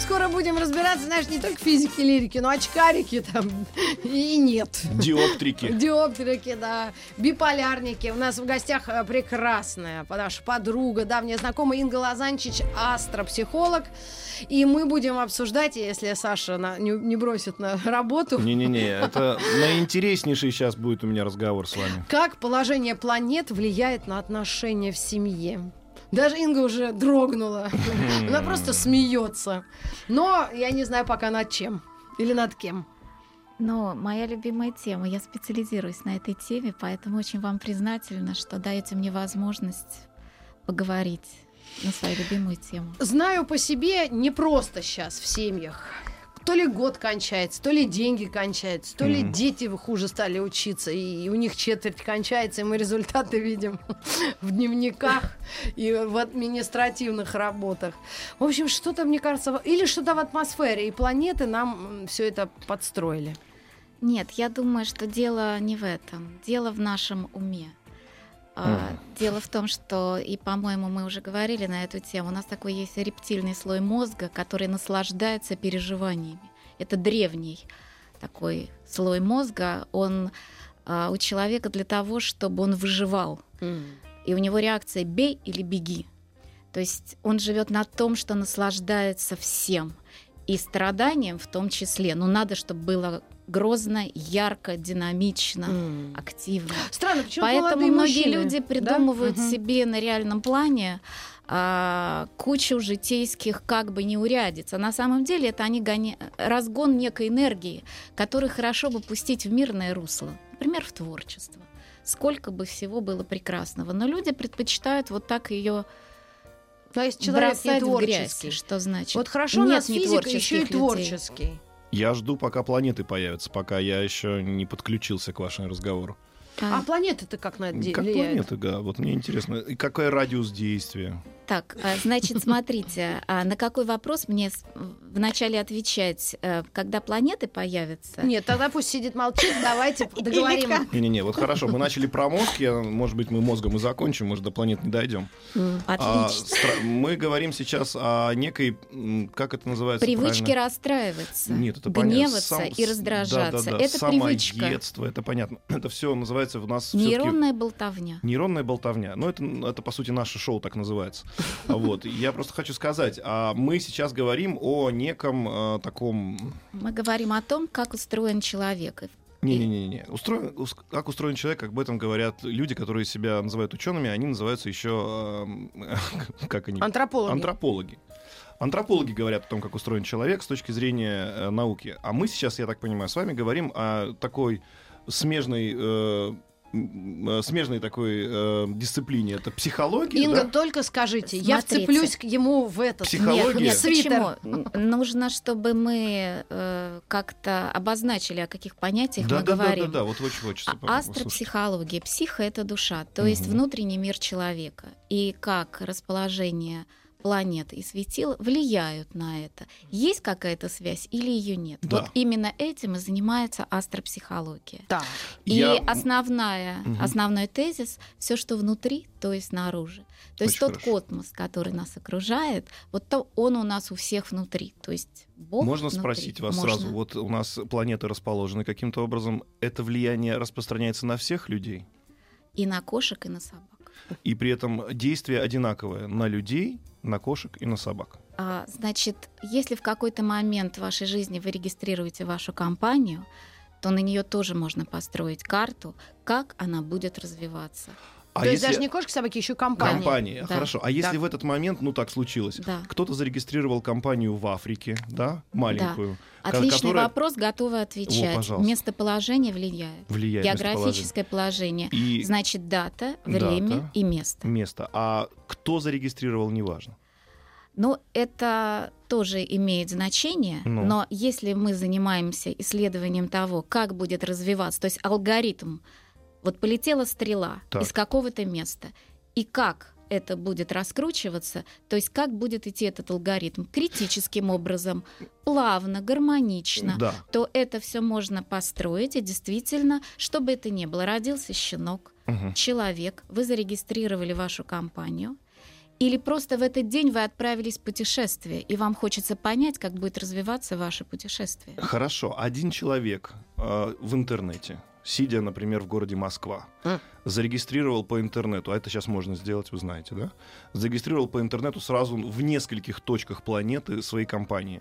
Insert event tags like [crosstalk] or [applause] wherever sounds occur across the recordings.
Скоро будем разбираться, знаешь, не только физики, лирики, но очкарики там [laughs] и нет. Диоптрики. Диоптрики, да. Биполярники. У нас в гостях э, прекрасная наша подруга, давняя знакомая Инга Лазанчич, астропсихолог. И мы будем обсуждать, если Саша на, не, не бросит на работу. Не-не-не, [laughs] это наинтереснейший сейчас будет у меня разговор с вами. Как положение планет влияет на отношения в семье? Даже Инга уже дрогнула. Она просто смеется. Но я не знаю пока над чем. Или над кем. Но моя любимая тема. Я специализируюсь на этой теме, поэтому очень вам признательна, что даете мне возможность поговорить на свою любимую тему. Знаю по себе не просто сейчас в семьях то ли год кончается, то ли деньги кончаются, то ли дети хуже стали учиться, и у них четверть кончается, и мы результаты видим [laughs] в дневниках и в административных работах. В общем, что-то, мне кажется, или что-то в атмосфере, и планеты нам все это подстроили. Нет, я думаю, что дело не в этом. Дело в нашем уме. А, дело в том, что, и, по-моему, мы уже говорили на эту тему, у нас такой есть рептильный слой мозга, который наслаждается переживаниями. Это древний такой слой мозга, он а, у человека для того, чтобы он выживал. Mm. И у него реакция «бей или беги». То есть он живет на том, что наслаждается всем. И страданием в том числе. Но надо, чтобы было грозно, ярко, динамично, mm. активно. Странно, почему Поэтому многие мужчины, люди придумывают да? себе на реальном плане а, кучу житейских как бы неурядиц. А на самом деле это они гони... разгон некой энергии, которую хорошо бы пустить в мирное русло, например, в творчество. Сколько бы всего было прекрасного. Но люди предпочитают вот так ее то есть человек бросать не в грязь. Что значит? Вот хорошо, Нет у нас физика еще и творческий. Я жду, пока планеты появятся, пока я еще не подключился к вашему разговору. А, а планеты-то как на это Как планеты, да. Вот мне интересно. И какой радиус действия? Так, а, значит, [laughs] смотрите, а на какой вопрос мне вначале отвечать, э, когда планеты появятся? Нет, тогда пусть сидит молчит, давайте [laughs] договорим. Не-не-не, вот хорошо, мы начали про мозг, я, может быть, мы мозгом и закончим, может, до планет не дойдем. Отлично. А, мы говорим сейчас о некой, как это называется Привычке правильно? расстраиваться, Нет, это гневаться понятно. и раздражаться. Да, да, да. Это привычка. Самоедство, это понятно. [clears throat] Это все называется в нас Нейронная болтовня. Нейронная болтовня. Ну, это, это, по сути, наше шоу так называется. [laughs] Вот. Я просто хочу сказать, а мы сейчас говорим о неком э, таком... Мы говорим о том, как устроен человек. Не-не-не, устроен, как устроен человек, как об этом говорят люди, которые себя называют учеными, они называются еще э, [laughs] как они? Антропологи. Антропологи. Антропологи говорят о том, как устроен человек с точки зрения э, науки. А мы сейчас, я так понимаю, с вами говорим о такой смежной э, Э, смежной такой э, дисциплине. Это психология. Инга, да? только скажите, Смотрите. я вцеплюсь к ему в этот психология. Нет, нет свитер. Почему? Нужно, чтобы мы э, как-то обозначили, о каких понятиях да, мы да, говорим. Да, да, да, вот очень хочется. А астропсихология, психо это душа, то угу. есть внутренний мир человека. И как расположение планет и светил влияют на это. Есть какая-то связь или ее нет? Да. Вот именно этим и занимается астропсихология. Да. И Я... основная, угу. основной тезис все, что внутри, то есть снаружи. То есть Очень тот хорошо. космос, который нас окружает, вот то он у нас у всех внутри. То есть Бог Можно внутри. спросить вас Можно. сразу? Вот у нас планеты расположены каким-то образом. Это влияние распространяется на всех людей? И на кошек, и на собак. И при этом действие одинаковое на людей, на кошек и на собак. А, значит, если в какой-то момент в вашей жизни вы регистрируете вашу компанию, то на нее тоже можно построить карту, как она будет развиваться. А То если... есть даже не кошки, собаки, еще компания. Компания, да. хорошо. А если да. в этот момент, ну так случилось, да. кто-то зарегистрировал компанию в Африке, да, маленькую. Да. Отличный которая... вопрос, готовы отвечать. О, Местоположение влияет. Влияет. Географическое положение. И... Значит, дата, время дата, и место. Место. А кто зарегистрировал, неважно. Ну, это тоже имеет значение, ну. но если мы занимаемся исследованием того, как будет развиваться, то есть алгоритм Вот полетела стрела Так. из какого-то места. И как это будет раскручиваться, то есть как будет идти этот алгоритм критическим образом, плавно, гармонично, Да. то это все можно построить, и действительно, что бы это ни было, родился щенок, Мгм. человек, вы зарегистрировали вашу компанию, или просто в этот день вы отправились в путешествие, и вам хочется понять, как будет развиваться ваше путешествие. Хорошо, один человек э, в интернете, сидя, например, в городе Москва, зарегистрировал по интернету, а это сейчас можно сделать, вы знаете, да? Зарегистрировал по интернету сразу в нескольких точках планеты своей компании.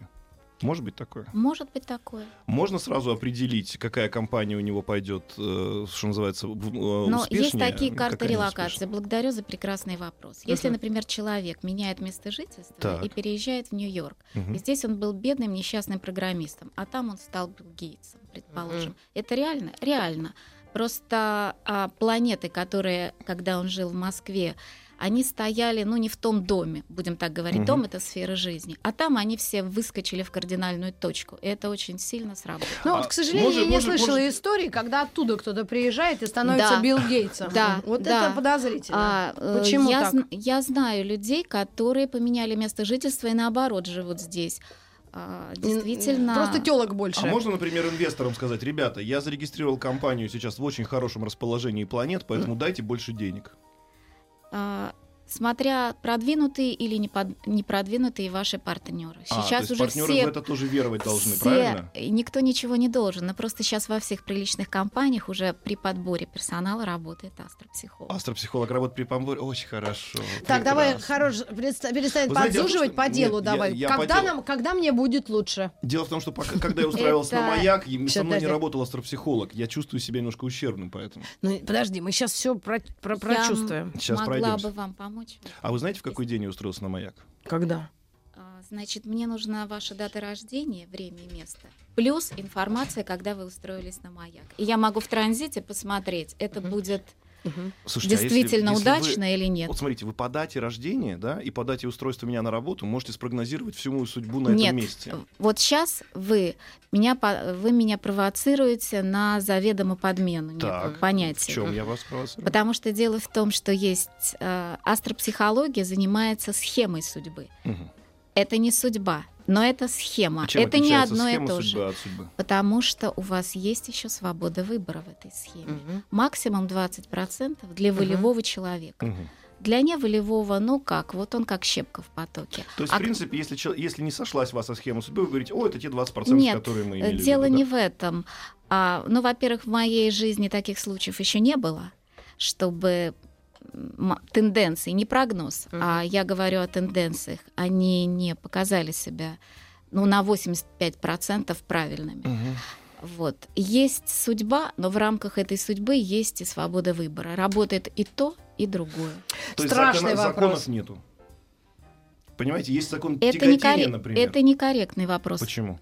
Может быть такое? Может быть такое. Можно сразу определить, какая компания у него пойдет, э, что называется, в- э, Но есть успешнее, такие карты релокации. Благодарю за прекрасный вопрос. Если, Мгм. например, человек меняет место жительства Так. и переезжает в Нью-Йорк, Мгм. и здесь он был бедным несчастным программистом, а там он стал Билл Гейтсом, предположим. Это реально? Реально. Просто а, планеты, которые, когда он жил в Москве, они стояли, ну, не в том доме, будем так говорить. Мгм. Дом — это сфера жизни. А там они все выскочили в кардинальную точку. И это очень сильно сработало. Ну А вот, к сожалению, может- я не может- слышала может- истории, когда оттуда кто-то приезжает и становится Да. Билл Гейтсом. Да, Вот да. это подозрительно. А, э, Почему я, так? зн- я знаю людей, которые поменяли место жительства и наоборот живут здесь. А, действительно. Просто телок больше. А можно, например, инвесторам сказать, ребята, я зарегистрировал компанию сейчас в очень хорошем расположении планет, поэтому дайте больше денег. А, смотря продвинутые или не, под- не продвинутые ваши партнеры. А, Сейчас то есть уже партнеры все в это тоже веровать должны, все- правильно? Никто ничего не должен. Но просто сейчас во всех приличных компаниях уже при подборе персонала работает астропсихолог. Астропсихолог работает при помборе. Очень хорошо. Так, давай, прекрасно. хорош, переста- перестань я подзуживать просто- по делу, нет, я- давай. я по когда, делу. нам, когда мне будет лучше? Дело в том, что пока, когда я устраивался на маяк, и со мной не работал астропсихолог. Я чувствую себя немножко ущербным, поэтому. Ну, подожди, мы сейчас все про, про- Я прочувствуем. Сейчас могла пройдемся. бы вам помочь. А вы знаете, в какой день я устроился на маяк? Когда? А, Значит, мне нужна ваша дата рождения, время и место. Плюс информация, когда вы устроились на маяк. И я могу в транзите посмотреть, это будет Слушайте, а если- действительно если вы- удачно или нет. Вот смотрите, вы по дате рождения, да, и по дате устройства меня на работу можете спрогнозировать всю мою судьбу на Нет, этом месте. вот сейчас вы меня, вы меня провоцируете на заведомо подмену Так, В понятия. чем я вас провоцирую? Потому что дело в том, что есть э, астропсихология занимается схемой судьбы. Мгм. Это не судьба, но это схема. А чем это не одно и то же. от судьбы? Потому что у вас есть еще свобода выбора в этой схеме. Максимум 20% для волевого человека. Мгм. Для неволевого, ну как, вот он как щепка в потоке. То есть, А в принципе, если, если не сошлась ваша схема судьбы, вы говорите, о, это те 20%, Нет, которые мы э, имели в дело виду, не да? в этом. А, ну, во-первых, в моей жизни таких случаев еще не было, чтобы тенденции, не прогноз, Мгм. а я говорю о тенденциях, они не показали себя ну, на 85% правильными. Мгм. Вот. Есть судьба, но в рамках этой судьбы есть и свобода выбора. Работает и то, и другое. То есть Страшный закона- вопрос. законов нету. Понимаете, есть закон Это, тяготения, не коррек- например. это некорректный вопрос. Почему?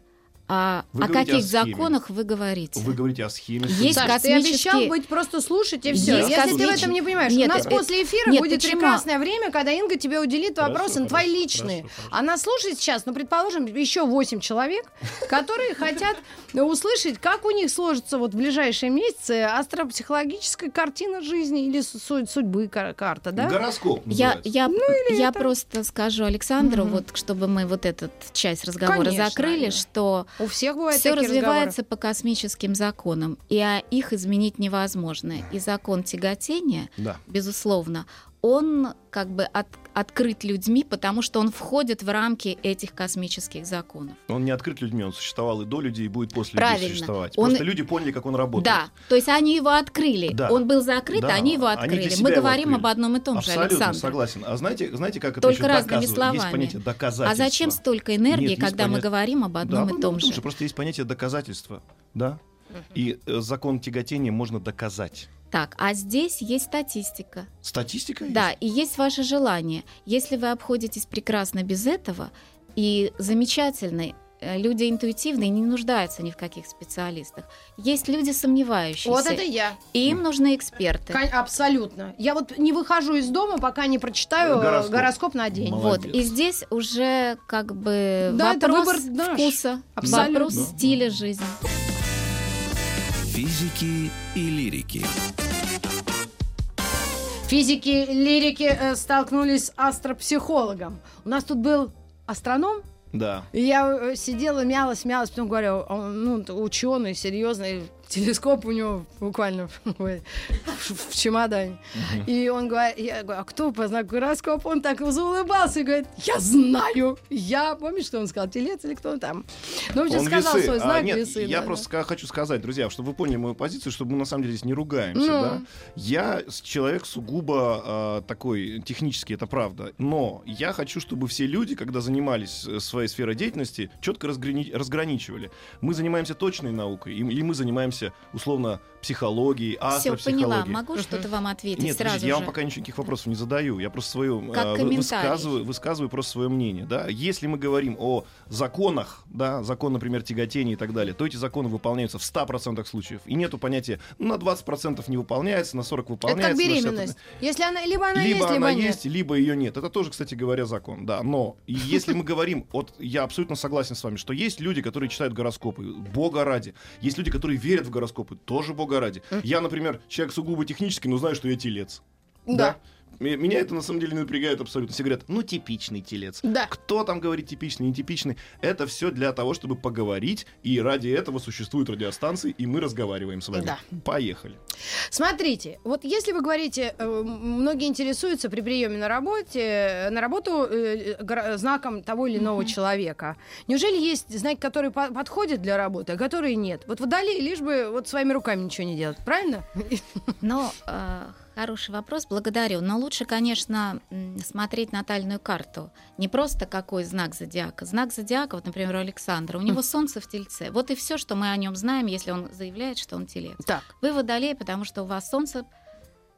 А Вы о каких о схеме. законах вы говорите? Вы говорите о схеме Есть. Саш, ты обещал космические- быть просто слушать и все. Есть Если ты в космические- этом не понимаешь, Нет, у нас э, после эфира нет, будет почему? прекрасное время, когда Инга тебе уделит Хорошо, вопросы на хорошо, твои личные. хорошо, хорошо. Она слушает сейчас, ну, предположим, еще 8 человек, которые хотят услышать, как у них сложится вот в ближайшие месяцы астропсихологическая картина жизни или су- судьбы кар- карта, да? Гороскоп Я, я, я просто скажу Александру, вот чтобы мы вот эту часть разговора Конечно, закрыли, что У всех бывают все развивается по космическим законам, и а, их изменить невозможно. И закон тяготения, Да. безусловно, он как бы от- открыт людьми, потому что он входит в рамки этих космических законов. Он не открыт людьми, он существовал и до людей, и будет после Правильно. людей существовать. Он- Просто люди поняли, как он работает. Да, то есть они его открыли. Да. Он был закрыт, Да, а они его они открыли. себя Мы говорим открыли. об одном и том же, Абсолютно Александр. согласен. А знаете, знаете, как это Только еще разными словами. Есть понятие доказательства. А зачем столько энергии, Нет, когда мы понятие- говорим об одном да, и ну, том ну, же? же. Просто есть понятие доказательства. Да? И э, закон тяготения можно доказать. Так, а здесь есть статистика. Статистика есть? Да, и есть ваше желание. Если вы обходитесь прекрасно без этого, и замечательно, э, люди интуитивные не нуждаются ни в каких специалистах. Есть люди сомневающиеся, Вот это я. и им нужны эксперты. Кон- Абсолютно. Я вот не выхожу из дома, пока не прочитаю э, Гороскоп. гороскоп, на день. Молодец. Вот, и здесь уже как бы Да, это вопрос выбор наш. вкуса, Абсолютно. вопрос стиля жизни. Физики и лирики. Физики, и лирики э, столкнулись с астропсихологом. У нас тут был астроном, да. И я э, сидела, мялась, мялась, потом говорю, ну, ученый, серьезный, телескоп у него буквально [laughs] в, в чемодане. И он говорит, я говорю, а кто по знаку гороскопа? Он так заулыбался и говорит, я знаю. Я, помнишь, что он сказал, телец или кто он там? Ну, Он сказал весы. свой А, знак нет, весы. я да, просто да. хочу сказать, друзья, чтобы вы поняли мою позицию, чтобы мы на самом деле здесь не ругаемся. Ну. Да? Я человек сугубо а, такой технический, это правда. Но я хочу, чтобы все люди, когда занимались э, своей сферой деятельности, четко разграни- разграничивали. Мы занимаемся точной наукой, и- или мы занимаемся условно психологией, Все, астропсихологией. поняла. Могу что-то вам ответить Нет, сразу подождите, я же? вам пока никаких вопросов не задаю. Я просто свое Как э, высказываю, высказываю просто свое мнение. Да? Если мы говорим о законах, да, закон, например, тяготения и так далее, то эти законы выполняются в 100% случаев. И нету понятия, ну, на 20% не выполняется, на 40% Это выполняется. как на 60% беременность. Если она, либо она либо есть, либо она нет. есть, либо ее нет. Это тоже, кстати говоря, закон, да. Но и если мы говорим, вот я абсолютно согласен с вами, что есть люди, которые читают гороскопы, бога ради. Есть люди, которые верят в гороскопы, тоже бога ради. Я, например, человек сугубо технический, но знаю, что я телец. Да. М- Меня это на самом деле не напрягает абсолютно. Все говорят, ну типичный телец. Да. Кто там говорит типичный, нетипичный? Это все для того, чтобы поговорить, и ради этого существуют радиостанции, и мы разговариваем с вами. Да. Поехали. Смотрите, вот если вы говорите, э, многие интересуются при приеме на работе, э, на работу э, знаком того или иного человека. Неужели есть знаки, которые по- подходят для работы, а которые нет? Вот водолей, лишь бы вот своими руками ничего не делать, правильно? Ну, э, хороший вопрос, благодарю. Но лучше, конечно, смотреть натальную карту. Не просто какой знак зодиака. Знак зодиака, вот, например, у Александра, у него солнце в тельце. Вот и все, что мы о нем знаем, если он заявляет, что он телец. Так. Вы водолей, потому что у вас солнце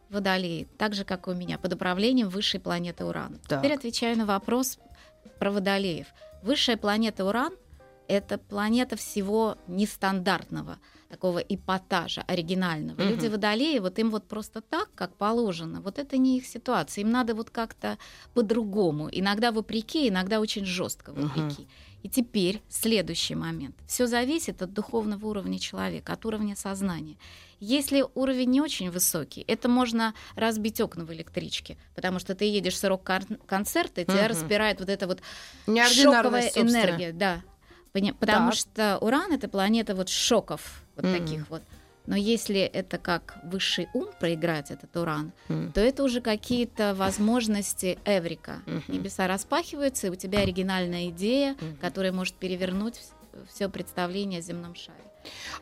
водолей, так же, как и у меня, под управлением высшей планеты Уран. Так. Теперь отвечаю на вопрос про водолеев. Высшая планета Уран — это планета всего нестандартного, такого эпатажа, оригинального. Люди водолеи, вот им вот просто так, как положено, вот это не их ситуация. Им надо вот как-то по-другому. Иногда вопреки, иногда очень жестко вопреки. И теперь следующий момент. Все зависит от духовного уровня человека, от уровня сознания. Если уровень не очень высокий, это можно разбить окна в электричке, потому что ты едешь с рок-концерта, и тебя Мгм. распирает вот эта вот шоковая собственно. энергия, да. Потому Так. что Уран это планета вот шоков, вот Мгм. таких вот. Но если это как высший ум проиграть этот уран, М. то это уже какие-то возможности эврика. Мгм. Небеса распахиваются, и у тебя оригинальная идея, Мгм. которая может перевернуть все представление о земном шаре.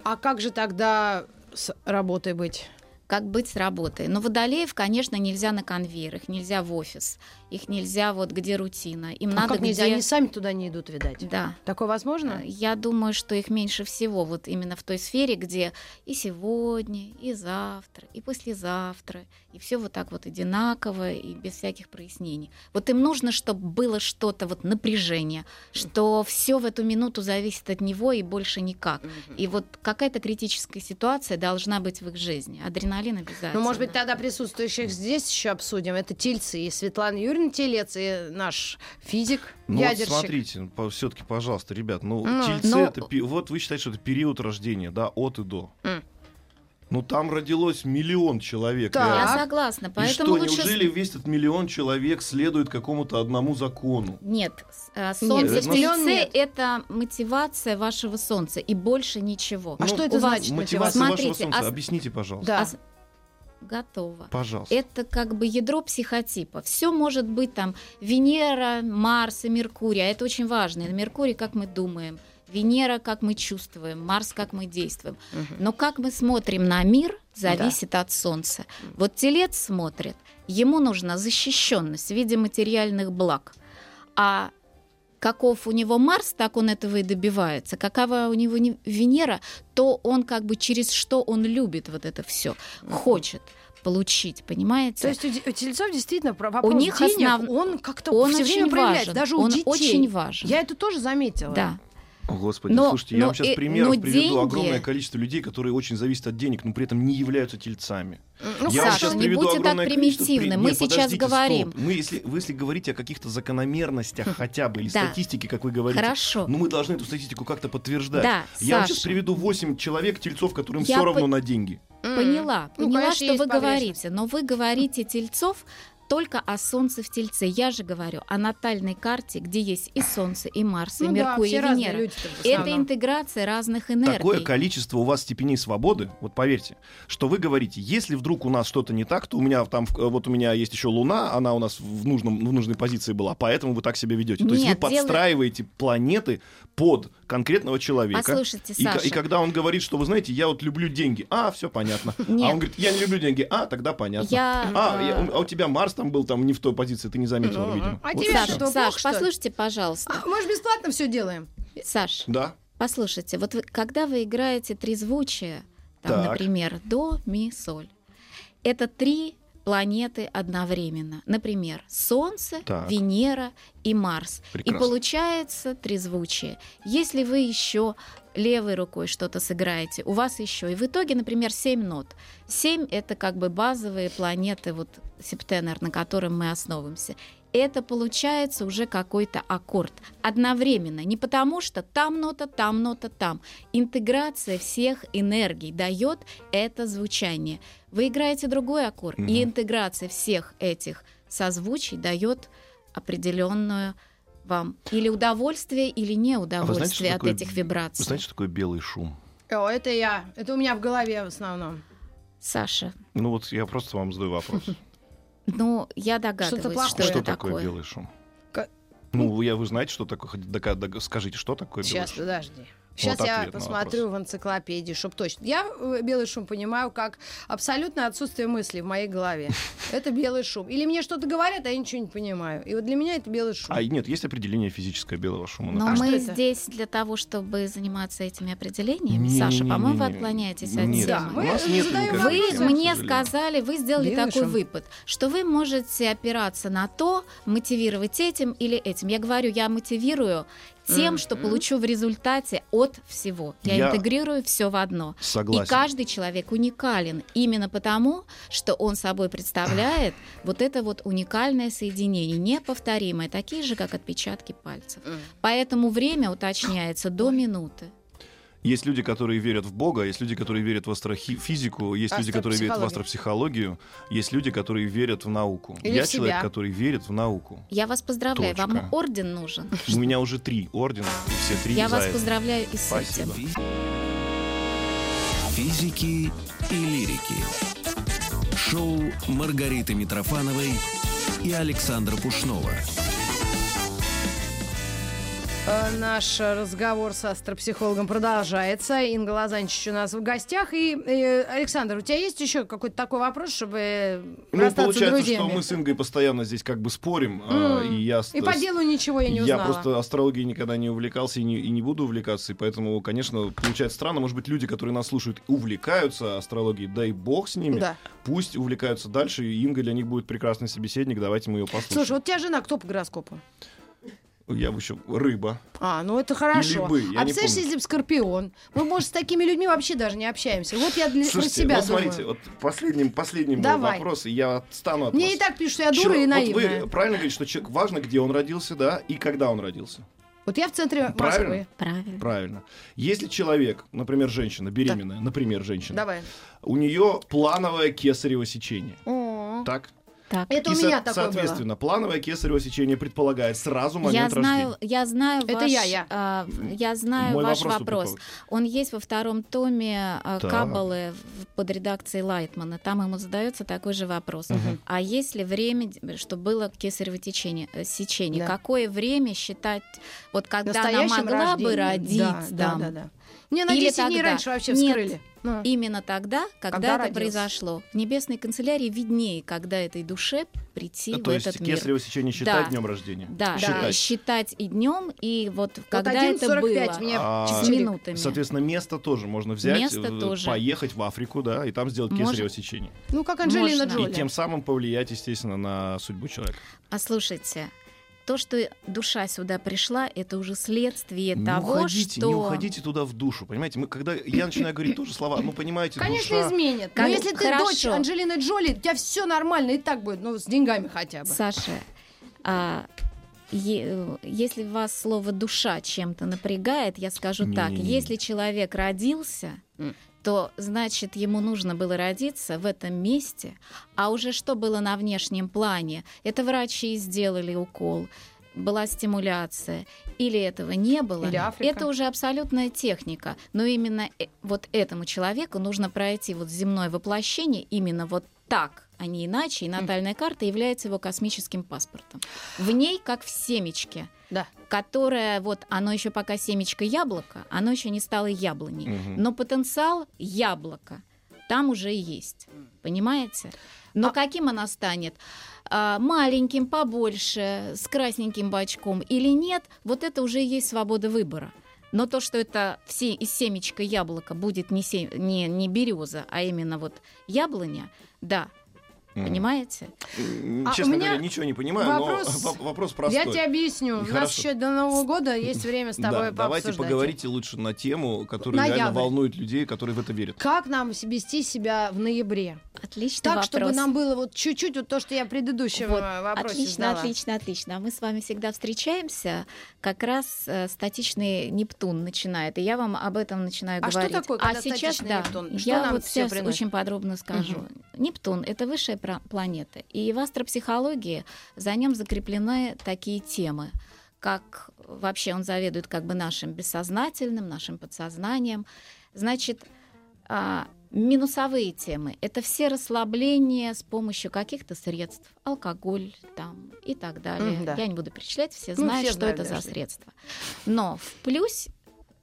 А как же тогда с работой быть? Как быть с работой? Но водолеев, конечно, нельзя на конвейер, их нельзя в офис, их нельзя вот где рутина. Им А надо как нельзя? где... Они сами туда не идут, видать. Да. Такое возможно? Я думаю, что их меньше всего вот именно в той сфере, где и сегодня, и завтра, и послезавтра, и все вот так вот одинаково и без всяких прояснений. Вот им нужно, чтобы было что-то вот напряжение, что все в эту минуту зависит от него и больше никак. И вот какая-то критическая ситуация должна быть в их жизни. Адреналин обязательно. Ну, может быть, тогда присутствующих здесь еще обсудим. Это тельцы. И Светлана Юрьевна Телец, и наш физик, Ну вот ядерщик. смотрите, все-таки, пожалуйста, ребят, ну, Ну, тельцы, ну- это, вот вы считаете, что это период рождения, да, от и до. М. Ну там родилось миллион человек. Реально. Я согласна, И поэтому что, лучше... неужели весь этот миллион человек следует какому-то одному закону? Нет, э, солнце Нет, в Тельце нет. это мотивация вашего солнца и больше ничего. А что это у вас- значит? Мотивация Смотрите, вашего солнца, а объясните, пожалуйста. Да. А Готово. Пожалуйста. Это как бы ядро психотипа. Все может быть там Венера, Марс и Меркурий. А это очень важно. Меркурий, как мы думаем, Венера, как мы чувствуем, Марс, как мы действуем. Мгм. Но как мы смотрим на мир, зависит от Солнца. Вот Телец смотрит, ему нужна защищенность в виде материальных благ. А каков у него Марс, так он этого и добивается. Какова у него не- Венера, то он как бы через что он любит вот это все, хочет получить, понимаете? То есть у, у тельцов действительно про вопрос них денег, основ- он как-то он все очень время проявляется, важен. даже у он детей. очень важен. Я это тоже заметила. Да. О, Господи, Но- слушайте, я но вам сейчас и- примеров но приведу деньги- огромное количество людей, которые очень зависят от денег, но при этом не являются тельцами. Ну, я Саша, сейчас не будьте так количество при- примитивны. Мы Нет, сейчас говорим. стоп. Мы, если, вы если говорите о каких-то закономерностях хотя бы, или Да. статистике, как вы говорите, Хорошо. ну мы должны эту статистику как-то подтверждать. Да, я вам сейчас Саша. приведу 8 человек, тельцов, которым Я все равно по- на деньги. Поняла, Ну, поняла, конечно, что вы говорите, но вы говорите тельцов только о Солнце в Тельце. Я же говорю о натальной карте, где есть и Солнце, и Марс, и Ну да, Меркурий, все и Венера. Это интеграция разных энергий. Такое количество у вас степеней свободы, вот поверьте, что вы говорите, если вдруг у нас что-то не так, то у меня там, в- вот у меня есть еще Луна, она у нас в, нужном, в нужной позиции была, поэтому вы так себя ведете. То есть вы Нет, дело- подстраиваете планеты под конкретного человека. Послушайте, И, Саша. и когда он говорит, что вы знаете, я вот люблю деньги, а, все понятно. А Нет. он говорит, я не люблю деньги, а, тогда понятно. Я, А, э, я- а у тебя Марс там был там не в той позиции, ты не заметил, Ну, видимо. а Вот тебе и Саш, что, Саш, что послушайте, пожалуйста. А, мы же бесплатно все делаем. Саш, Да. послушайте, вот вы- когда вы играете трезвучие, там, Так. например, до, ми, соль, это три планеты одновременно. Например, Солнце, Так. Венера и Марс. Прекрасно. И получается трезвучие. Если вы еще левой рукой что-то сыграете, у вас еще. И в итоге, например, 7 нот. 7 это как бы базовые планеты, вот септенер, на котором мы основываемся. Это получается уже какой-то аккорд одновременно. Не потому что там нота, там нота, там. Интеграция всех энергий дает это звучание. Вы играете другой аккорд, Мгм. и интеграция всех этих созвучий дает определенную вам или удовольствие, или А знаете, неудовольствие что от такое- этих Вы вибраций. знаете, что такое белый шум? О, это я. Это у меня в голове в основном. Саша, Ну вот я просто вам задаю вопрос. [laughs] ну, я догадываюсь, что, плохое. Что это такое белый шум? Ну, я, вы знаете, что такое? Скажите, что такое белый Сейчас, шум? подожди. Сейчас Вот я посмотрю в энциклопедии, чтобы точно. Я э, белый шум понимаю как абсолютное отсутствие мыслей в моей голове. [laughs] Это белый шум. Или мне что-то говорят, а я ничего не понимаю. И вот для меня это белый шум. А нет, есть определение физическое белого шума. Но А мы здесь для того, чтобы заниматься этими определениями. Саша, по-моему, вы отклоняетесь от Нет, темы. у нас нет Вы мне сказали, вы сделали Белый такой шум. выпад, что вы можете опираться на то, мотивировать этим или этим. Я говорю, я мотивирую тем, что получу в результате от всего. Я, Я интегрирую все в одно. Согласен. И каждый человек уникален именно потому, что он собой представляет вот это вот уникальное соединение, неповторимое, такие же, как отпечатки пальцев. Поэтому время уточняется до минуты. Есть люди, которые верят в Бога, есть люди, которые верят в астрофизику, есть люди, которые верят в Астропсихологию. есть люди, которые верят в науку. Или Я в человек, себя. который верит в науку. Я вас поздравляю, вам Точка. орден нужен. У меня уже три ордена, и все три Я вас это. поздравляю и с Спасибо. этим. Физики и лирики. Шоу Маргариты Митрофановой и Александра Пушнова. Э, Наш разговор с астропсихологом продолжается. Инга Лазанчич у нас в гостях. И, э, Александр, у тебя есть еще какой-то такой вопрос, чтобы Ну, получается, друзьями? что мы с Ингой постоянно здесь как бы спорим, М. и я... И по делу ничего я не Я узнала. просто астрологией никогда не увлекался и не, и не буду увлекаться, и поэтому, конечно, получается странно. Может быть, люди, которые нас слушают, увлекаются астрологией, дай бог с ними. Да. Пусть увлекаются дальше, и Инга для них будет прекрасный собеседник, давайте мы ее Слушай, послушаем. вот у тебя жена кто по гороскопу? Я бы еще рыба. А, ну это хорошо. Или бы, я а представляешь, если бы Скорпион? Мы, может, с такими людьми вообще даже не общаемся. Вот я для, Слушайте, себя вот смотрите, думаю. вот последним, последним Давай. вопрос, и я отстану от Мне вас. и так пишут, что я дура и вот наивная. вы правильно говорите, что человек важно, где он родился, да, и когда он родился. Вот я в центре Правильно? Москвы. Правильно. Правильно. Если человек, например, женщина, беременная, например, женщина, Давай. у нее плановое кесарево сечение. О, Так? Так. Это И у со- меня такое было. Соответственно, плановое кесарево сечение предполагает сразу Я момент знаю, рождения. я знаю Это ваш, я, я. а, я знаю Мой ваш вопрос вопрос. Он есть во втором томе а, Так. Каббалы под редакцией Лайтмана. Там ему задается такой же вопрос. Мгм. А есть ли время, что было кесарево течение, э, сечение? Да. Какое время считать, вот когда она настоящем могла бы рождении. родить, да, там, да, да, да. Мне на Или 10 дней тогда. раньше вообще Нет. вскрыли. Ну. Именно тогда, когда, Когда это родился. произошло. В небесной канцелярии виднее, когда этой душе прийти А, в То есть этот мир. кесарево сечение считать Да. днем рождения? Да, Да. считать. Считать. и днем, и вот когда это 11.45 было. мне А, с минутами. Соответственно, место тоже можно взять, Место э, тоже. поехать в Африку, да, и там сделать Можно. кесарево сечение. Ну, как Анджелина Можно. Джоли. И тем самым повлиять, естественно, на судьбу человека. А слушайте, то, что душа сюда пришла, это уже следствие не того, уходите, что... не уходите туда в душу, понимаете? Мы, когда я начинаю говорить тоже слова, ну, понимаете, Конечно, душа... изменит. Но Как- если ты Хорошо. дочь Анджелины Джоли, у тебя все нормально и так будет, ну, с деньгами хотя бы. Саша, а, е- если вас слово «душа» чем-то напрягает, я скажу так. Не-не-не. Если человек родился. То значит ему нужно было родиться в этом месте, а уже что было на внешнем плане? Это врачи сделали укол, была стимуляция, или этого не было, Или Африка. это уже абсолютная техника. Но именно э- вот этому человеку нужно пройти вот земное воплощение именно вот так, а не иначе. И натальная карта является его космическим паспортом. В ней, как в семечке, Да. которое вот оно еще пока семечко яблоко, оно еще не стало яблоней. Мгм. Но потенциал яблока там уже есть. Понимаете? Но А- каким она станет? А, маленьким, побольше, с красненьким бачком или нет, вот это уже и есть свобода выбора. Но то, что это все из семечка яблока будет не, се- не, не береза, а именно вот яблоня, да, Понимаете? М, А Честно у меня говоря, ничего не понимаю, вопрос- [laughs] но во- вопрос простой. Я тебе объясню. У нас Хорошо. еще до Нового года есть время с тобой Да, давайте поговорите лучше на тему, которая реально Ноябрь. волнует людей, которые в это верят. Как нам вести себя в ноябре? Отличный Так, вопрос. чтобы нам было вот чуть-чуть вот то, что я в предыдущем Вот, э, вопросе Отлично, задала. отлично, отлично. А Мы с вами всегда встречаемся. Как раз э, статичный Нептун начинает. И я вам об этом начинаю А что говорить. такое, а когда сейчас, статичный да, Нептун? Что я нам вот сейчас приносит? очень подробно скажу. Нептун это высшая планета. И в астропсихологии за нем закреплены такие темы как вообще он заведует как бы нашим бессознательным, нашим подсознанием. Значит, а, минусовые темы – это все расслабления с помощью каких-то средств, алкоголь там и так далее. Мгм, да. Я не буду перечислять, все Ну, знают, все что знают, это за средства. Но в плюс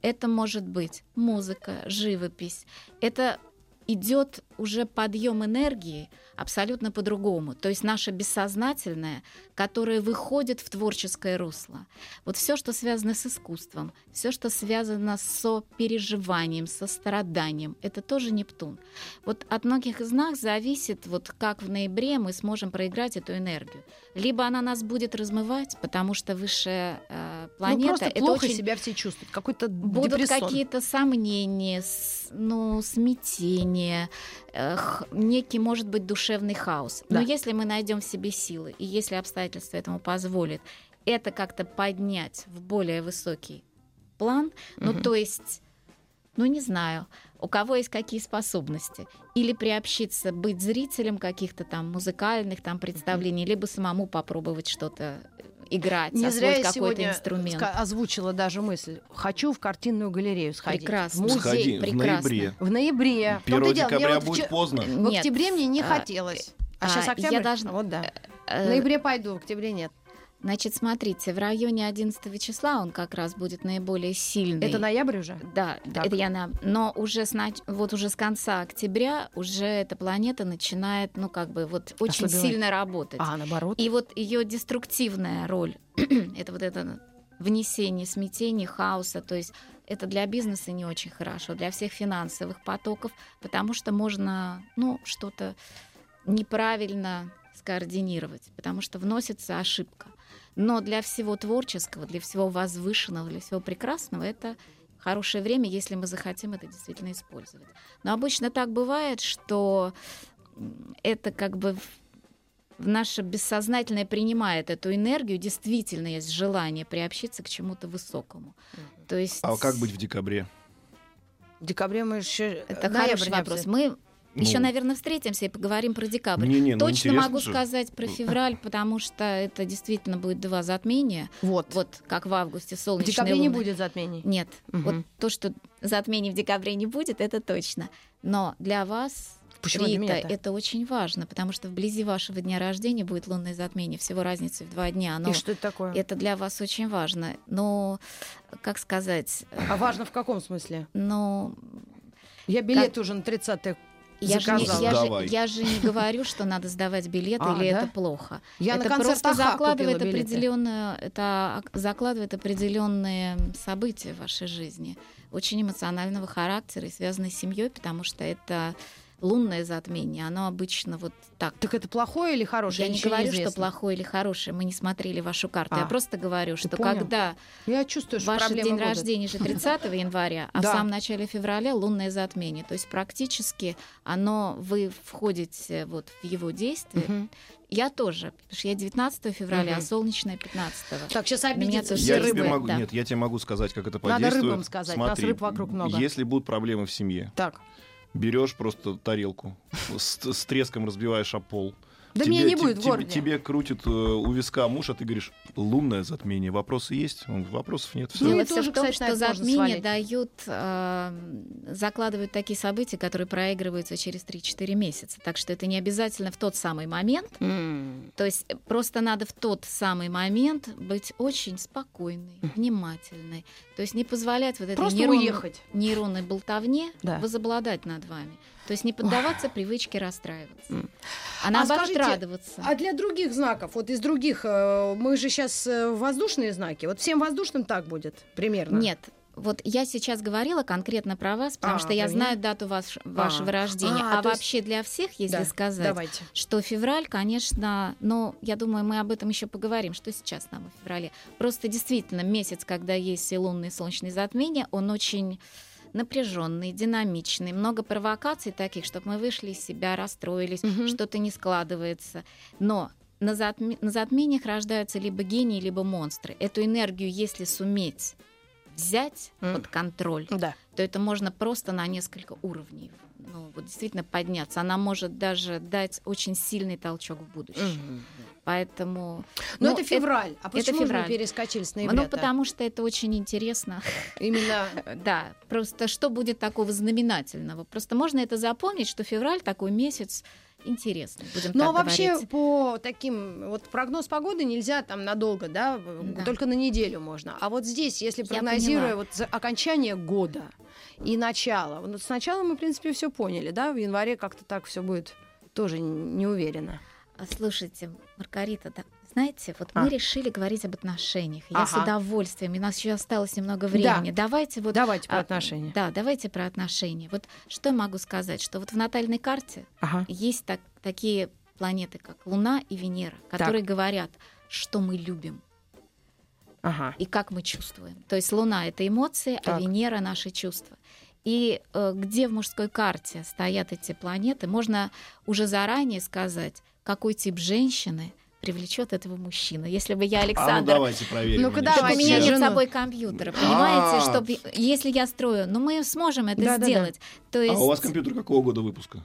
это может быть музыка, живопись. Это идет уже подъем энергии абсолютно по-другому. То есть наше бессознательное, которое выходит в творческое русло. Вот все, что связано с искусством, все, что связано со переживанием, со страданием, это тоже Нептун. Вот от многих из нас зависит, вот как в ноябре мы сможем проиграть эту энергию. Либо она нас будет размывать, потому что высшая э, планета ну, просто это плохо очень себя все чувствуют. Какой-то будут какие-то сомнения, с- ну, смятение, э, некий, может быть, душевный хаос. Да. Но если мы найдем в себе силы, и если обстоятельства этому позволят, это как-то поднять в более высокий план, ну, Мгм. то есть, ну, не знаю, у кого есть какие способности. Или приобщиться, быть зрителем каких-то там музыкальных там представлений, либо самому попробовать что-то э, играть, Не зря освоить я какой-то сегодня инструмент. озвучила даже мысль. Хочу в картинную галерею сходить. Прекрасно. В музей. Сходи в ноябре. В ноябре. В 1 том-то и дело, мне декабря вот будет вчера- поздно. В Нет. октябре мне не А, хотелось. А, а, сейчас я октябрь? должна- Вот да. Э, В ноябре пойду, в октябре нет. Значит, смотрите, в районе 11 числа он как раз будет наиболее сильный. Это ноябрь уже? Да, Так. это я на... Но уже с, нач- вот уже с конца октября уже эта планета начинает, ну, как бы вот очень Ослабевать. сильно работать. А, наоборот. И вот ее деструктивная роль, [clears throat] это вот это внесение смятения, хаоса, то есть это для бизнеса не очень хорошо, для всех финансовых потоков, потому что можно, ну, что-то неправильно скоординировать, потому что вносится ошибка. Но для всего творческого, для всего возвышенного, для всего прекрасного это хорошее время, если мы захотим это действительно использовать. Но обычно так бывает, что это как бы наше бессознательное принимает эту энергию, действительно есть желание приобщиться к чему-то высокому. То есть А как быть в декабре? В декабре мы еще... это ноябрь хороший вопрос. Мы еще, Ну. наверное, встретимся и поговорим про декабрь. Не-не, ну Точно могу же. сказать про февраль, потому что это действительно будет два затмения. Вот. Вот как в августе В солнечные декабре не луны. будет затмений. Нет, Мгм. вот то, что затмений в декабре не будет, это точно. Но для вас, Почему для Рита, меня-то? это очень важно, потому что вблизи вашего дня рождения будет лунное затмение, всего разницы в два дня. Но И что это такое? это для вас очень важно. Но, как сказать, А важно в каком смысле? ну, Я билет уже на 30 я же, не, я, же, я же не говорю, что надо сдавать билеты А, или да? это плохо. Я это на концерт просто закладывает определенную, это ак- закладывает определенные события в вашей жизни, очень эмоционального характера и связанные с семьей, потому что это лунное затмение, оно обычно вот так. Так это плохое или хорошее? Я не говорю, что плохое или хорошее, мы не смотрели вашу карту. А. Я просто говорю, что понял? когда Я чувствую, что ваш день будут. рождения же 30 [laughs] января, а в Да. самом начале февраля лунное затмение. То есть практически оно, вы входите вот в его действие. Я тоже, потому что я 19 февраля, а Мгм. солнечное 15 Так, сейчас меня обидятся тоже все Я рыбы, тебе могу, да. нет, я тебе могу сказать, как это Надо подействует. рыбам сказать, нас Смотри, рыб вокруг много. Если будут проблемы в семье, Так, берешь просто тарелку, с, с треском разбиваешь о пол. Да Тебе- меня не будет в тебе, городе. тебе крутит э, у виска муж, а ты говоришь, лунное затмение. Вопросы есть? Он, вопросов нет. Всё. Ну, Дело все тоже, в том, кстати, что свалить. дают, э, закладывают такие события, которые проигрываются через 3-4 месяца. Так что это не обязательно в тот самый момент. М. То есть э, просто надо в тот самый момент быть очень спокойной, внимательной. То есть не позволять вот этой нейронной, уехать. нейронной болтовне Да. возобладать над вами. То есть не поддаваться привычке расстраиваться. М. А наоборот скажите, радоваться. А для других знаков, вот из других, э, мы же сейчас воздушные знаки, вот всем воздушным так будет примерно? Нет. Вот я сейчас говорила конкретно про вас, потому А, что я знаю дату ваш- вашего рождения. А, А, то есть- вообще для всех, если Да, сказать, Давайте. что февраль, конечно, ну, я думаю, мы об этом еще поговорим, что сейчас нам в феврале. Просто действительно месяц, когда есть и лунные и солнечные затмения, он очень напряженный, динамичный, много провокаций таких, чтобы мы вышли из себя, расстроились, Мгм. что-то не складывается. Но на, затме- на затмениях рождаются либо гении, либо монстры. Эту энергию, если суметь взять М. под контроль, Да. то это можно просто на несколько уровней ну, вот действительно подняться. Она может даже дать очень сильный толчок в будущее. Поэтому... Но ну, это февраль. а почему же мы февраль. перескочили с Ну, ноября? потому что это очень интересно. [laughs] Именно [laughs] Да, просто что будет такого знаменательного? Просто можно это запомнить, что февраль такой месяц интересный, будем Ну, а вообще говорить. по таким, вот прогноз погоды нельзя там надолго, да, Да. только на неделю можно. А вот здесь, если прогнозируя вот окончание года и начало, вот сначала мы, в принципе, все поняли, да, в январе как-то так все будет тоже не уверенно. А, Слушайте, Маргарита, да, знаете, вот А. мы решили говорить об отношениях. Я с Ага. удовольствием, и у нас еще осталось немного времени. Давайте вот Давайте про а, отношения. Да, давайте про отношения. Вот что я могу сказать, что вот в натальной карте Ага. есть так- такие планеты, как Луна и Венера, которые говорят, что мы любим Ага. и как мы чувствуем. То есть Луна это эмоции, Так. а Венера наши чувства. И э, где в мужской карте стоят эти планеты, можно уже заранее сказать, какой тип женщины привлечет этого мужчину. Если бы я А ну Александр давайте проверим. Так давайте. у меня нет с собой компьютера, понимаете, А. чтобы если я строю, ну мы сможем это сделать. То есть А у вас компьютер какого года выпуска?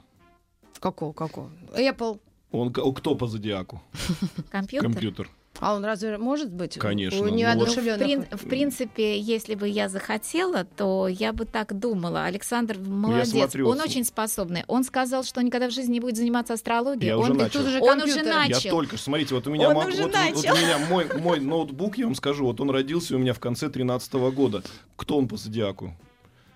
Какого, какого? Apple. Он кто по зодиаку? [laughs] компьютер. Компьютер. А он разве может быть? Конечно, У ну вот- Ну, в, неодушевленных... прин- в принципе, если бы я захотела, то я бы так думала. Александр молодец, смотрю, он вот- очень способный. Он сказал, что никогда в жизни не будет заниматься астрологией. Я он уже начал. тут уже Он уже начал. Я только что, смотрите, вот у меня, уже вот, вот начал. у меня мой, мой ноутбук, я вам скажу, вот он родился у меня в конце 13 года. Кто он по зодиаку?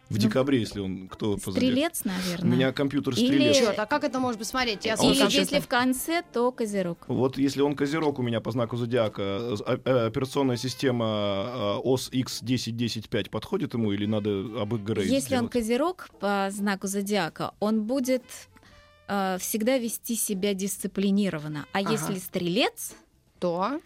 В Ну, декабре, если он кто по зодиаку? Стрелец, У наверное. меня компьютер Или- стрелец. Чёрт, а как это можно посмотреть? Я А он Или если в конце, то Козерог. Вот если он козерог у меня по знаку зодиака, э, э, операционная система э, ОС X10105 подходит ему или надо апгрейд Если он сделать? Козерог по знаку зодиака, он будет э, всегда вести себя дисциплинированно. А Ага. если стрелец, То?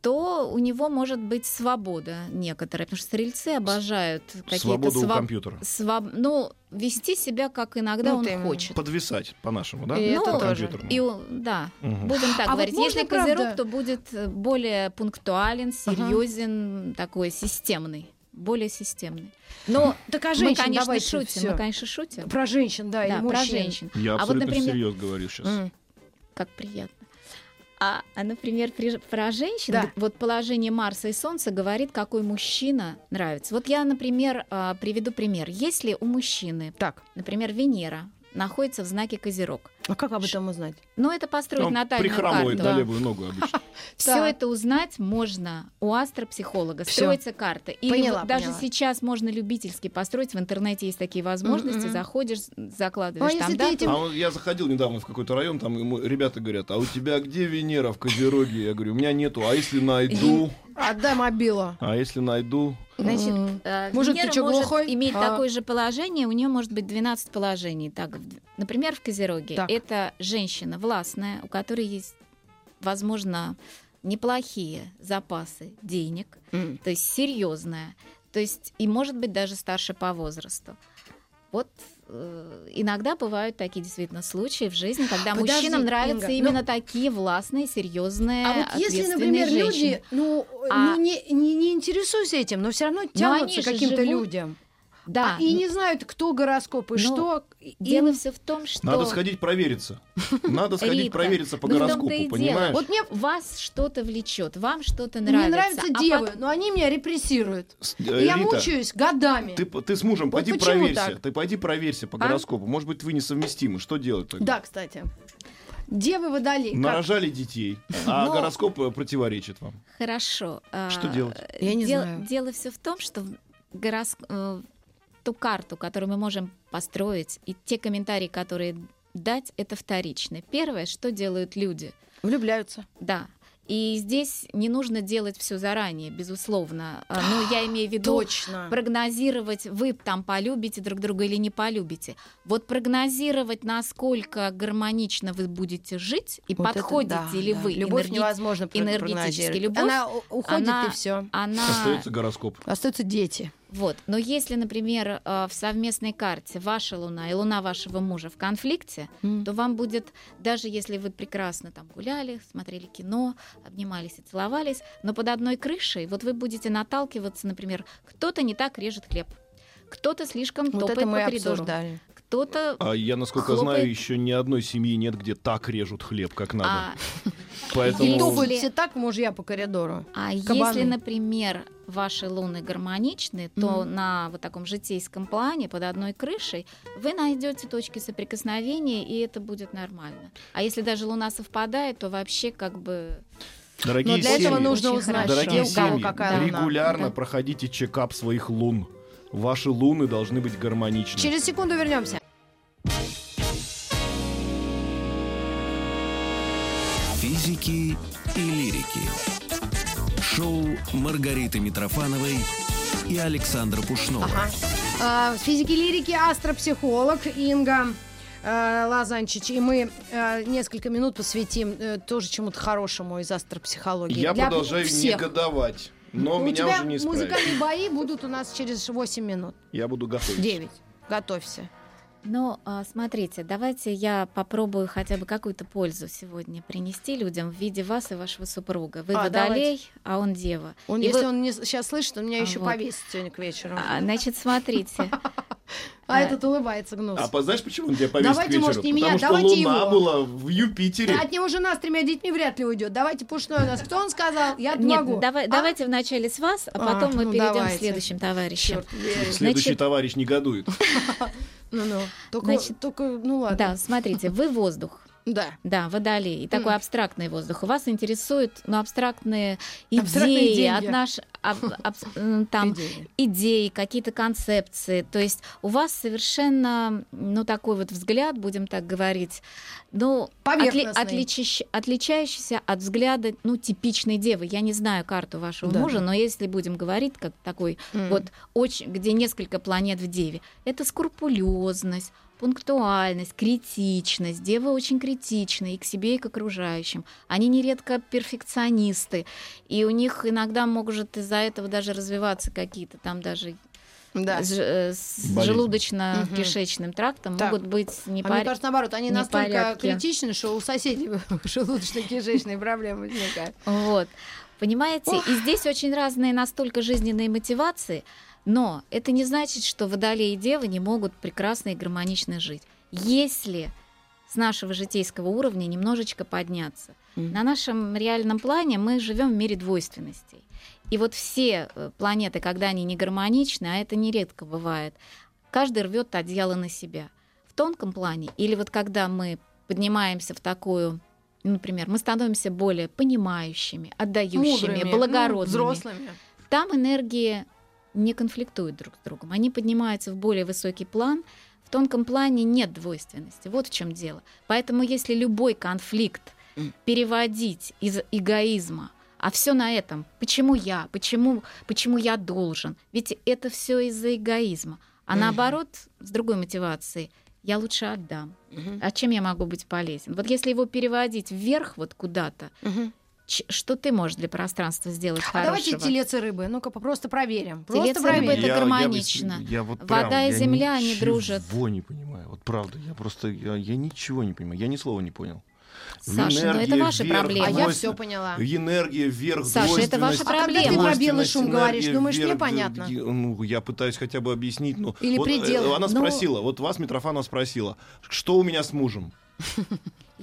То у него может быть свобода некоторая, потому что стрельцы обожают какие-то Свободу у своб- компьютера. своб- ну, вести себя, как иногда Ну, он ты хочет. Подвисать, по-нашему, да? И это Ну, тоже. Компьютерному. И, у- да, Мгм. будем так А вот говорить. можно, Если козерог, правда- то будет более пунктуален, серьезен, такой системный, более системный. Но Так а мы, женщин, конечно, давайте шутим, всё. мы, конечно, шутим. Про женщин, да, и Да, про мужчин. женщин. Я А вот, абсолютно например- всерьез говорю сейчас. М. Как приятно. А, а, например, при- про женщин, Да. вот положение Марса и Солнца говорит, какой мужчина нравится. Вот я, например, а, приведу пример. Если у мужчины, Так, например, Венера находится в знаке Козерог, а как об этом узнать? но это построить Он натальную прихрамывает карту. на левую ногу обычно. [laughs] Все это узнать можно у астропсихолога. Строится карта. Или даже сейчас можно любительски построить. В интернете есть такие возможности. Мгм. Заходишь, закладываешь Ну, а там дату. А я заходил недавно в какой-то район, там ему ребята говорят, а у тебя где Венера в Козероге? Я говорю, у меня нету, а если найду? [laughs] Отдай мобилу. А если найду? Значит, М. э, Мужик, ты Венера чё, может глухой? иметь А. такое же положение, у нее может быть 12 положений. Так, например, в Козероге Так. Это женщина властная, у которой есть, возможно, неплохие запасы денег, М. то есть серьезная, то есть и может быть даже старше по возрасту. Вот э, иногда бывают такие действительно случаи в жизни, когда Подожди, мужчинам нравятся Инга, именно ну- такие властные, серьезные, А вот если, например, женщины. люди, ну, А- ну не, не, не интересуюсь этим, но все равно тянутся к каким-то людям. Да. А, и не знают, кто гороскоп и Но что. Дело им- все в том, что [laughs] Надо сходить провериться. Надо сходить Рита, провериться по ну гороскопу, дело. понимаешь? Вот мне вас что-то влечет, вам что-то нравится. мне нравятся а девы, пот- но они меня репрессируют. С- И э, я Рита, мучаюсь годами. Ты, ты с мужем Вот пойди проверься. так? Ты пойди проверься по А? гороскопу. Может быть, вы несовместимы. Что делать тогда? Да, кстати. Девы водолей. как? Нарожали детей, а Ну, гороскоп э, противоречит вам. Хорошо. а, Что делать? Я не дел- знаю. Дело все в том, что горос- э, ту карту, которую мы можем построить, и те комментарии, которые дать, это вторично. Первое, что делают люди. Влюбляются. Да. И здесь не нужно делать все заранее, безусловно. А, Но я имею в виду Точно. прогнозировать, вы там полюбите друг друга или не полюбите. Вот прогнозировать, насколько гармонично вы будете жить и Вот это подходите да, ли да. вы Любовь энерги- невозможно энергетически. Любовь, Она уходит она- и все. она Остается гороскоп. Остаются дети. Вот. Но если, например, э, в совместной карте ваша луна и луна вашего мужа в конфликте, то вам будет, даже если вы прекрасно там гуляли, смотрели кино, обнимались и целовались, но под одной крышей вот вы будете наталкиваться, например, кто-то не так режет хлеб, кто-то слишком Вот топает это мы по коридору, обсуждали. Кто-то А я, насколько Хлопает. знаю, еще ни одной семьи нет, где так режут хлеб, как надо. а, [laughs] Поэтому Если- Топают все так, мужья по коридору. А Кабаны. если, например, ваши луны гармоничны, то на вот таком житейском плане под одной крышей вы найдете точки соприкосновения, и это будет нормально. А если даже луна совпадает, то вообще как бы дорогие Но для этого семьи, нужно Очень узнать, дорогие где у кого семьи, какая регулярно Да. проходите чекап своих лун. Ваши луны должны быть гармоничны. Через секунду вернемся. Физики и лирики. Шоу Маргариты Митрофановой и Александра Пушнова. Ага. А, физики лирики, астропсихолог Инга э, Лазанчич. И мы э, несколько минут посвятим э, тоже чему-то хорошему из астропсихологии. Я Для продолжаю всех. негодовать. Но у меня тебя уже не исправить. музыкальные бои будут у нас через 8 минут. Я буду готовить. 9. Готовься. Но а, смотрите, давайте я попробую хотя бы какую-то пользу сегодня принести людям в виде вас и вашего супруга. Вы А, водолей, а он дева. Он, И если вы- он не, сейчас слышит, он меня А, еще вот. повесит сегодня к вечеру. А, значит, смотрите. [laughs] А а- этот улыбается гнус. А знаешь, почему он тебя повесит Давайте, может, не меня, Потому что давайте Луна его. была в Юпитере. От него жена с тремя детьми вряд ли уйдет. Давайте пушной у нас. Кто он сказал? Я могу. А? давайте вначале с вас, а потом мы ну, перейдем давайте. к следующим товарищам. Следующий товарищ негодует. [laughs] Ну-ну. Только, Значит, только, ну ладно. Да, смотрите, вы воздух. Да. Да, водолей. И такой М. абстрактный воздух. Вас интересуют ну, абстрактные Абстрактные идеи, деньги. от наш, абс- м, там, Идеи. идеи, какие-то концепции. То есть у вас совершенно, ну, такой вот взгляд, будем так говорить, ну, отли- отличащ- отличающийся от взгляда, ну, типичной девы. Я не знаю карту вашего Да. мужа, но если будем говорить, как такой М. вот очень, где несколько планет в деве, это скрупулезность, пунктуальность, критичность. Девы очень критичны и к себе, и к окружающим. Они нередко перфекционисты, и у них иногда может из-за этого даже развиваться какие-то там даже Да. ж- э, с желудочно-кишечным трактом Так. могут быть А мне непорядки. кажется, наоборот, они настолько критичны, что у соседей [laughs] желудочно-кишечные проблемы возникают. Вот. Понимаете? И здесь очень разные настолько жизненные мотивации, но это не значит, что водолеи и девы не могут прекрасно и гармонично жить. Если с нашего житейского уровня немножечко подняться. Мгм. На нашем реальном плане мы живем в мире двойственностей. И вот все э, планеты, когда они не гармоничны, а это нередко бывает, каждый рвет одеяло на себя. В тонком плане, или вот когда мы поднимаемся в такую, ну, например, мы становимся более понимающими, отдающими, Мудрыми, благородными. ну, взрослыми. Там энергии не конфликтуют друг с другом. Они поднимаются в более высокий план. В тонком плане нет двойственности. Вот в чем дело. Поэтому если любой конфликт переводить из эгоизма, а все на этом, почему я, почему, почему я должен, ведь это все из-за эгоизма. А Мгм. наоборот, с другой мотивацией, я лучше отдам. Мгм. А чем я могу быть полезен? Вот если его переводить вверх вот куда-то, ч- что ты можешь для пространства сделать А давайте хорошего? телец и рыбы. Ну-ка, просто проверим. Просто Телец и проверим. рыба это Я- я гармонично. я вот Вода прям- и я земля, они дружат. Ничего не понимаю. Вот правда, я просто я, я ничего не понимаю. Я ни слова не понял. Саша, ну это Энергия ваши вверх, проблемы. А я все поняла. Энергия вверх, Саша, это ваша двойственность, А когда ты проблема. про белый шум энергия говоришь, думаешь, мне вверх, понятно? г- Ну, я пытаюсь хотя бы объяснить. Ну, Или вот, э, пределы. Она Ну- спросила, вот вас Митрофанова спросила, что у меня с мужем?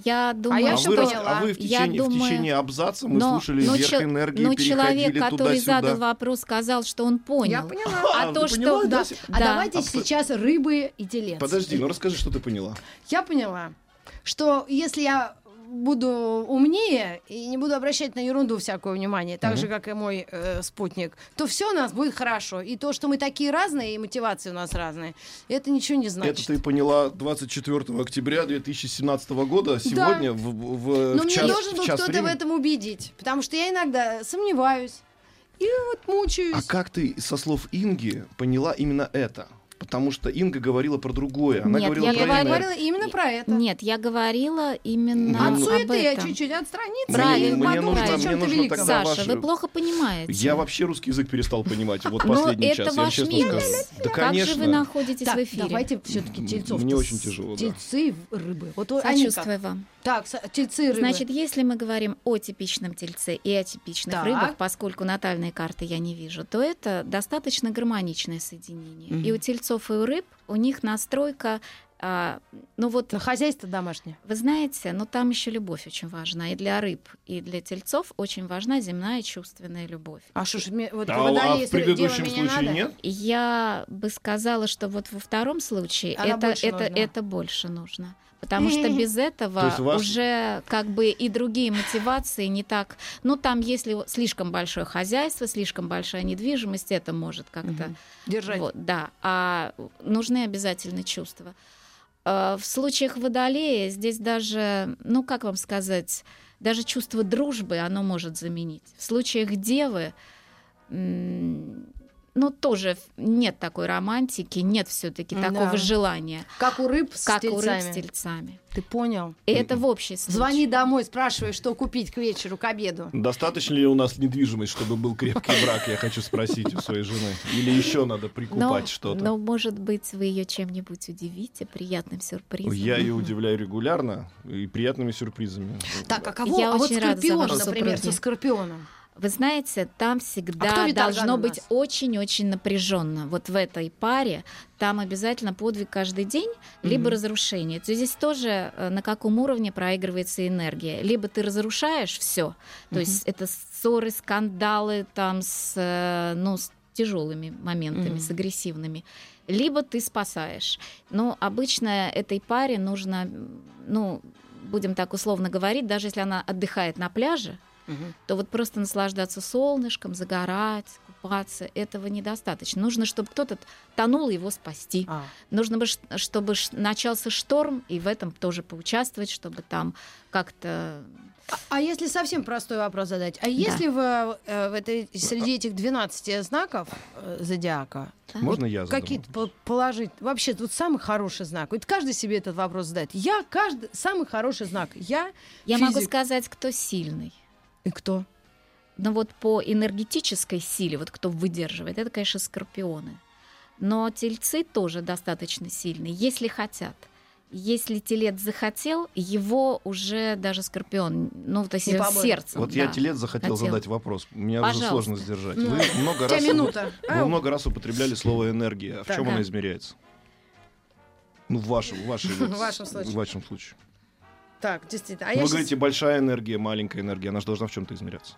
Я думаю, я а, всё вы, рас- поняла. а вы в Я течение, в думаю, течение абзаца мы но, слушали но вверх энергии, но человек, который туда-сюда. задал вопрос, сказал, что он понял. Я поняла. А А, то, что... поняла, Да. да? А Да. давайте А сейчас рыбы и телец. Подожди, ну расскажи, что ты поняла. Я поняла, что если я буду умнее и не буду обращать на ерунду всякое внимание, так Мгм. же, как и мой э, спутник, то все у нас будет хорошо. И то, что мы такие разные, и мотивации у нас разные, это ничего не значит. Это ты поняла 24 октября 2017 года, сегодня в, в, Но в мне час, должен в был час кто-то в времени? этом убедить, потому что я иногда сомневаюсь и вот мучаюсь. А как ты со слов Инги поняла именно это? Потому что Инга говорила про другое. Она Нет, говорила я про говорила именно про это. Нет, я говорила именно От об суеты я этом. чуть-чуть отстраниться Правильно, и мне подумать нужно- о мне чем-то нужно великом. тогда Саша, ваш- вы плохо понимаете. Я вообще русский язык перестал понимать вот Но последний это час, я ваш честно минус. скажу. Да, как конечно. же вы находитесь Так, в эфире? давайте все-таки тельцов. Мне очень тяжело, да. Тельцы и рыбы. Вот они как? Сочувствую вам. Так, со- тельцы и рыбы. Значит, если мы говорим о типичном тельце и о типичных Так. рыбах, поскольку натальные карты я не вижу, то это достаточно гармоничное соединение. Мгм. И у тельцов и у рыб у них настройка, а, ну вот, На хозяйство домашнее. вы знаете, но там еще любовь очень важна. И для рыб, и для тельцов очень важна земная чувственная любовь. А что ж, мне- вот А, водолей, а в предыдущем случае надо, нет? Я бы сказала, что вот во втором случае Она это, больше это, нужна. это больше нужно. Потому что без этого вас- уже как бы и другие мотивации не так. Ну, там, если слишком большое хозяйство, слишком большая недвижимость, это может как-то. Мгм. Держать. Вот, да. А нужны обязательно чувства. А, В случаях водолея здесь даже, ну, как вам сказать, даже чувство дружбы оно может заменить. В случаях девы, ну, тоже нет такой романтики, нет все-таки Да. такого желания, Как у рыб с как у рыб тельцами. с тельцами. Ты понял? И это в общей случае. Звони домой, спрашивай, что купить к вечеру, к обеду. Достаточно ли у нас недвижимость, чтобы был крепкий брак, я хочу спросить у своей жены? Или еще надо прикупать но, что-то? но, может быть, вы ее чем-нибудь удивите, приятным сюрпризом. Я ее удивляю регулярно и приятными сюрпризами. Так, а кого? Я а вот очень рада за скорпион, например, со скорпионом. Вы знаете, там А всегда витар должно быть очень-очень напряженно. Вот в этой паре там обязательно подвиг каждый день, либо Мгм. разрушение. То здесь тоже э, на каком уровне проигрывается энергия. Либо ты разрушаешь все, то Мгм. есть это ссоры, скандалы там с, э, ну, с тяжелыми моментами, Мгм. с агрессивными. Либо ты спасаешь. Но обычно этой паре нужно, ну, будем так условно говорить, даже если она отдыхает на пляже, то вот просто наслаждаться солнышком, загорать, купаться, этого недостаточно. Нужно, чтобы кто-то тонул его спасти. А. Нужно, бы, чтобы начался шторм, и в этом тоже поучаствовать, чтобы там как-то... А- А если совсем простой вопрос задать? А если в, э, в этой, среди этих 12 знаков э, зодиака да, Можно я какие-то положить? Вообще, тут самый хороший знак. Вот каждый себе этот вопрос задает. Я каждый самый хороший знак. Я Я могу физик. сказать, кто сильный. И кто? Но вот по энергетической силе, вот кто выдерживает, это, конечно, скорпионы. Но тельцы тоже достаточно сильные, если хотят. Если телец захотел, его уже даже скорпион, ну, то есть сердцем. Вот я да. телец захотел хотел. задать вопрос. Меня уже Пожалуйста. сложно сдержать. Ну, Вы много раз, минута. вы много раз употребляли слово энергия. А в Так. чем она измеряется? Ну, в вашем, в вашей, вот- [laughs] В вашем случае. В вашем случае. Так, действительно. А я вы говорите, большая энергия, маленькая энергия, она же должна в чем-то измеряться.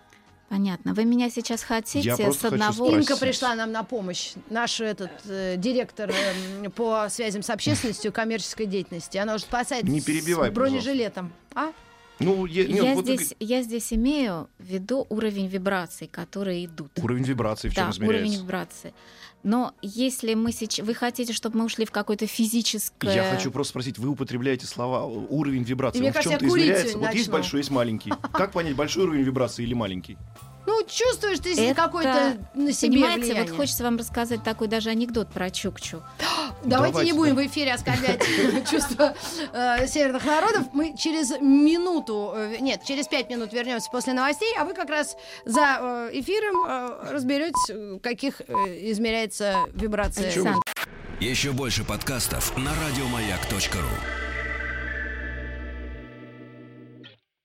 Понятно. Вы меня сейчас хотите Я с просто хочу одного... спросить. Инка пришла нам на помощь. Наш этот э, директор э, по связям с общественностью коммерческой деятельности. Она уже спасает Не перебивай, с бронежилетом. А? Ну, я, нет, я, вот здесь, я здесь имею в виду уровень вибраций, которые идут. уровень вибрации в чем да, измеряется? уровень вибрации. Но если мы сейчас... Вы хотите, чтобы мы ушли в какое-то физическое... Я хочу просто спросить, вы употребляете слова уровень вибрации, И он в чем-то измеряется? Вот есть большой, есть маленький. Как понять, большой уровень вибрации или маленький? Ну, чувствуешь ты Это- какой-то на себе Понимаете, влияние. вот хочется вам рассказать такой даже анекдот про Чукчу. [gasps] Давайте, Давайте, не будем в эфире оскорблять [laughs] чувства э, северных народов. Мы через минуту, э, нет, через пять минут вернемся после новостей, а вы как раз за э, эфиром разберетесь, каких измеряется вибрация. Еще больше подкастов на радиомаяк.ру.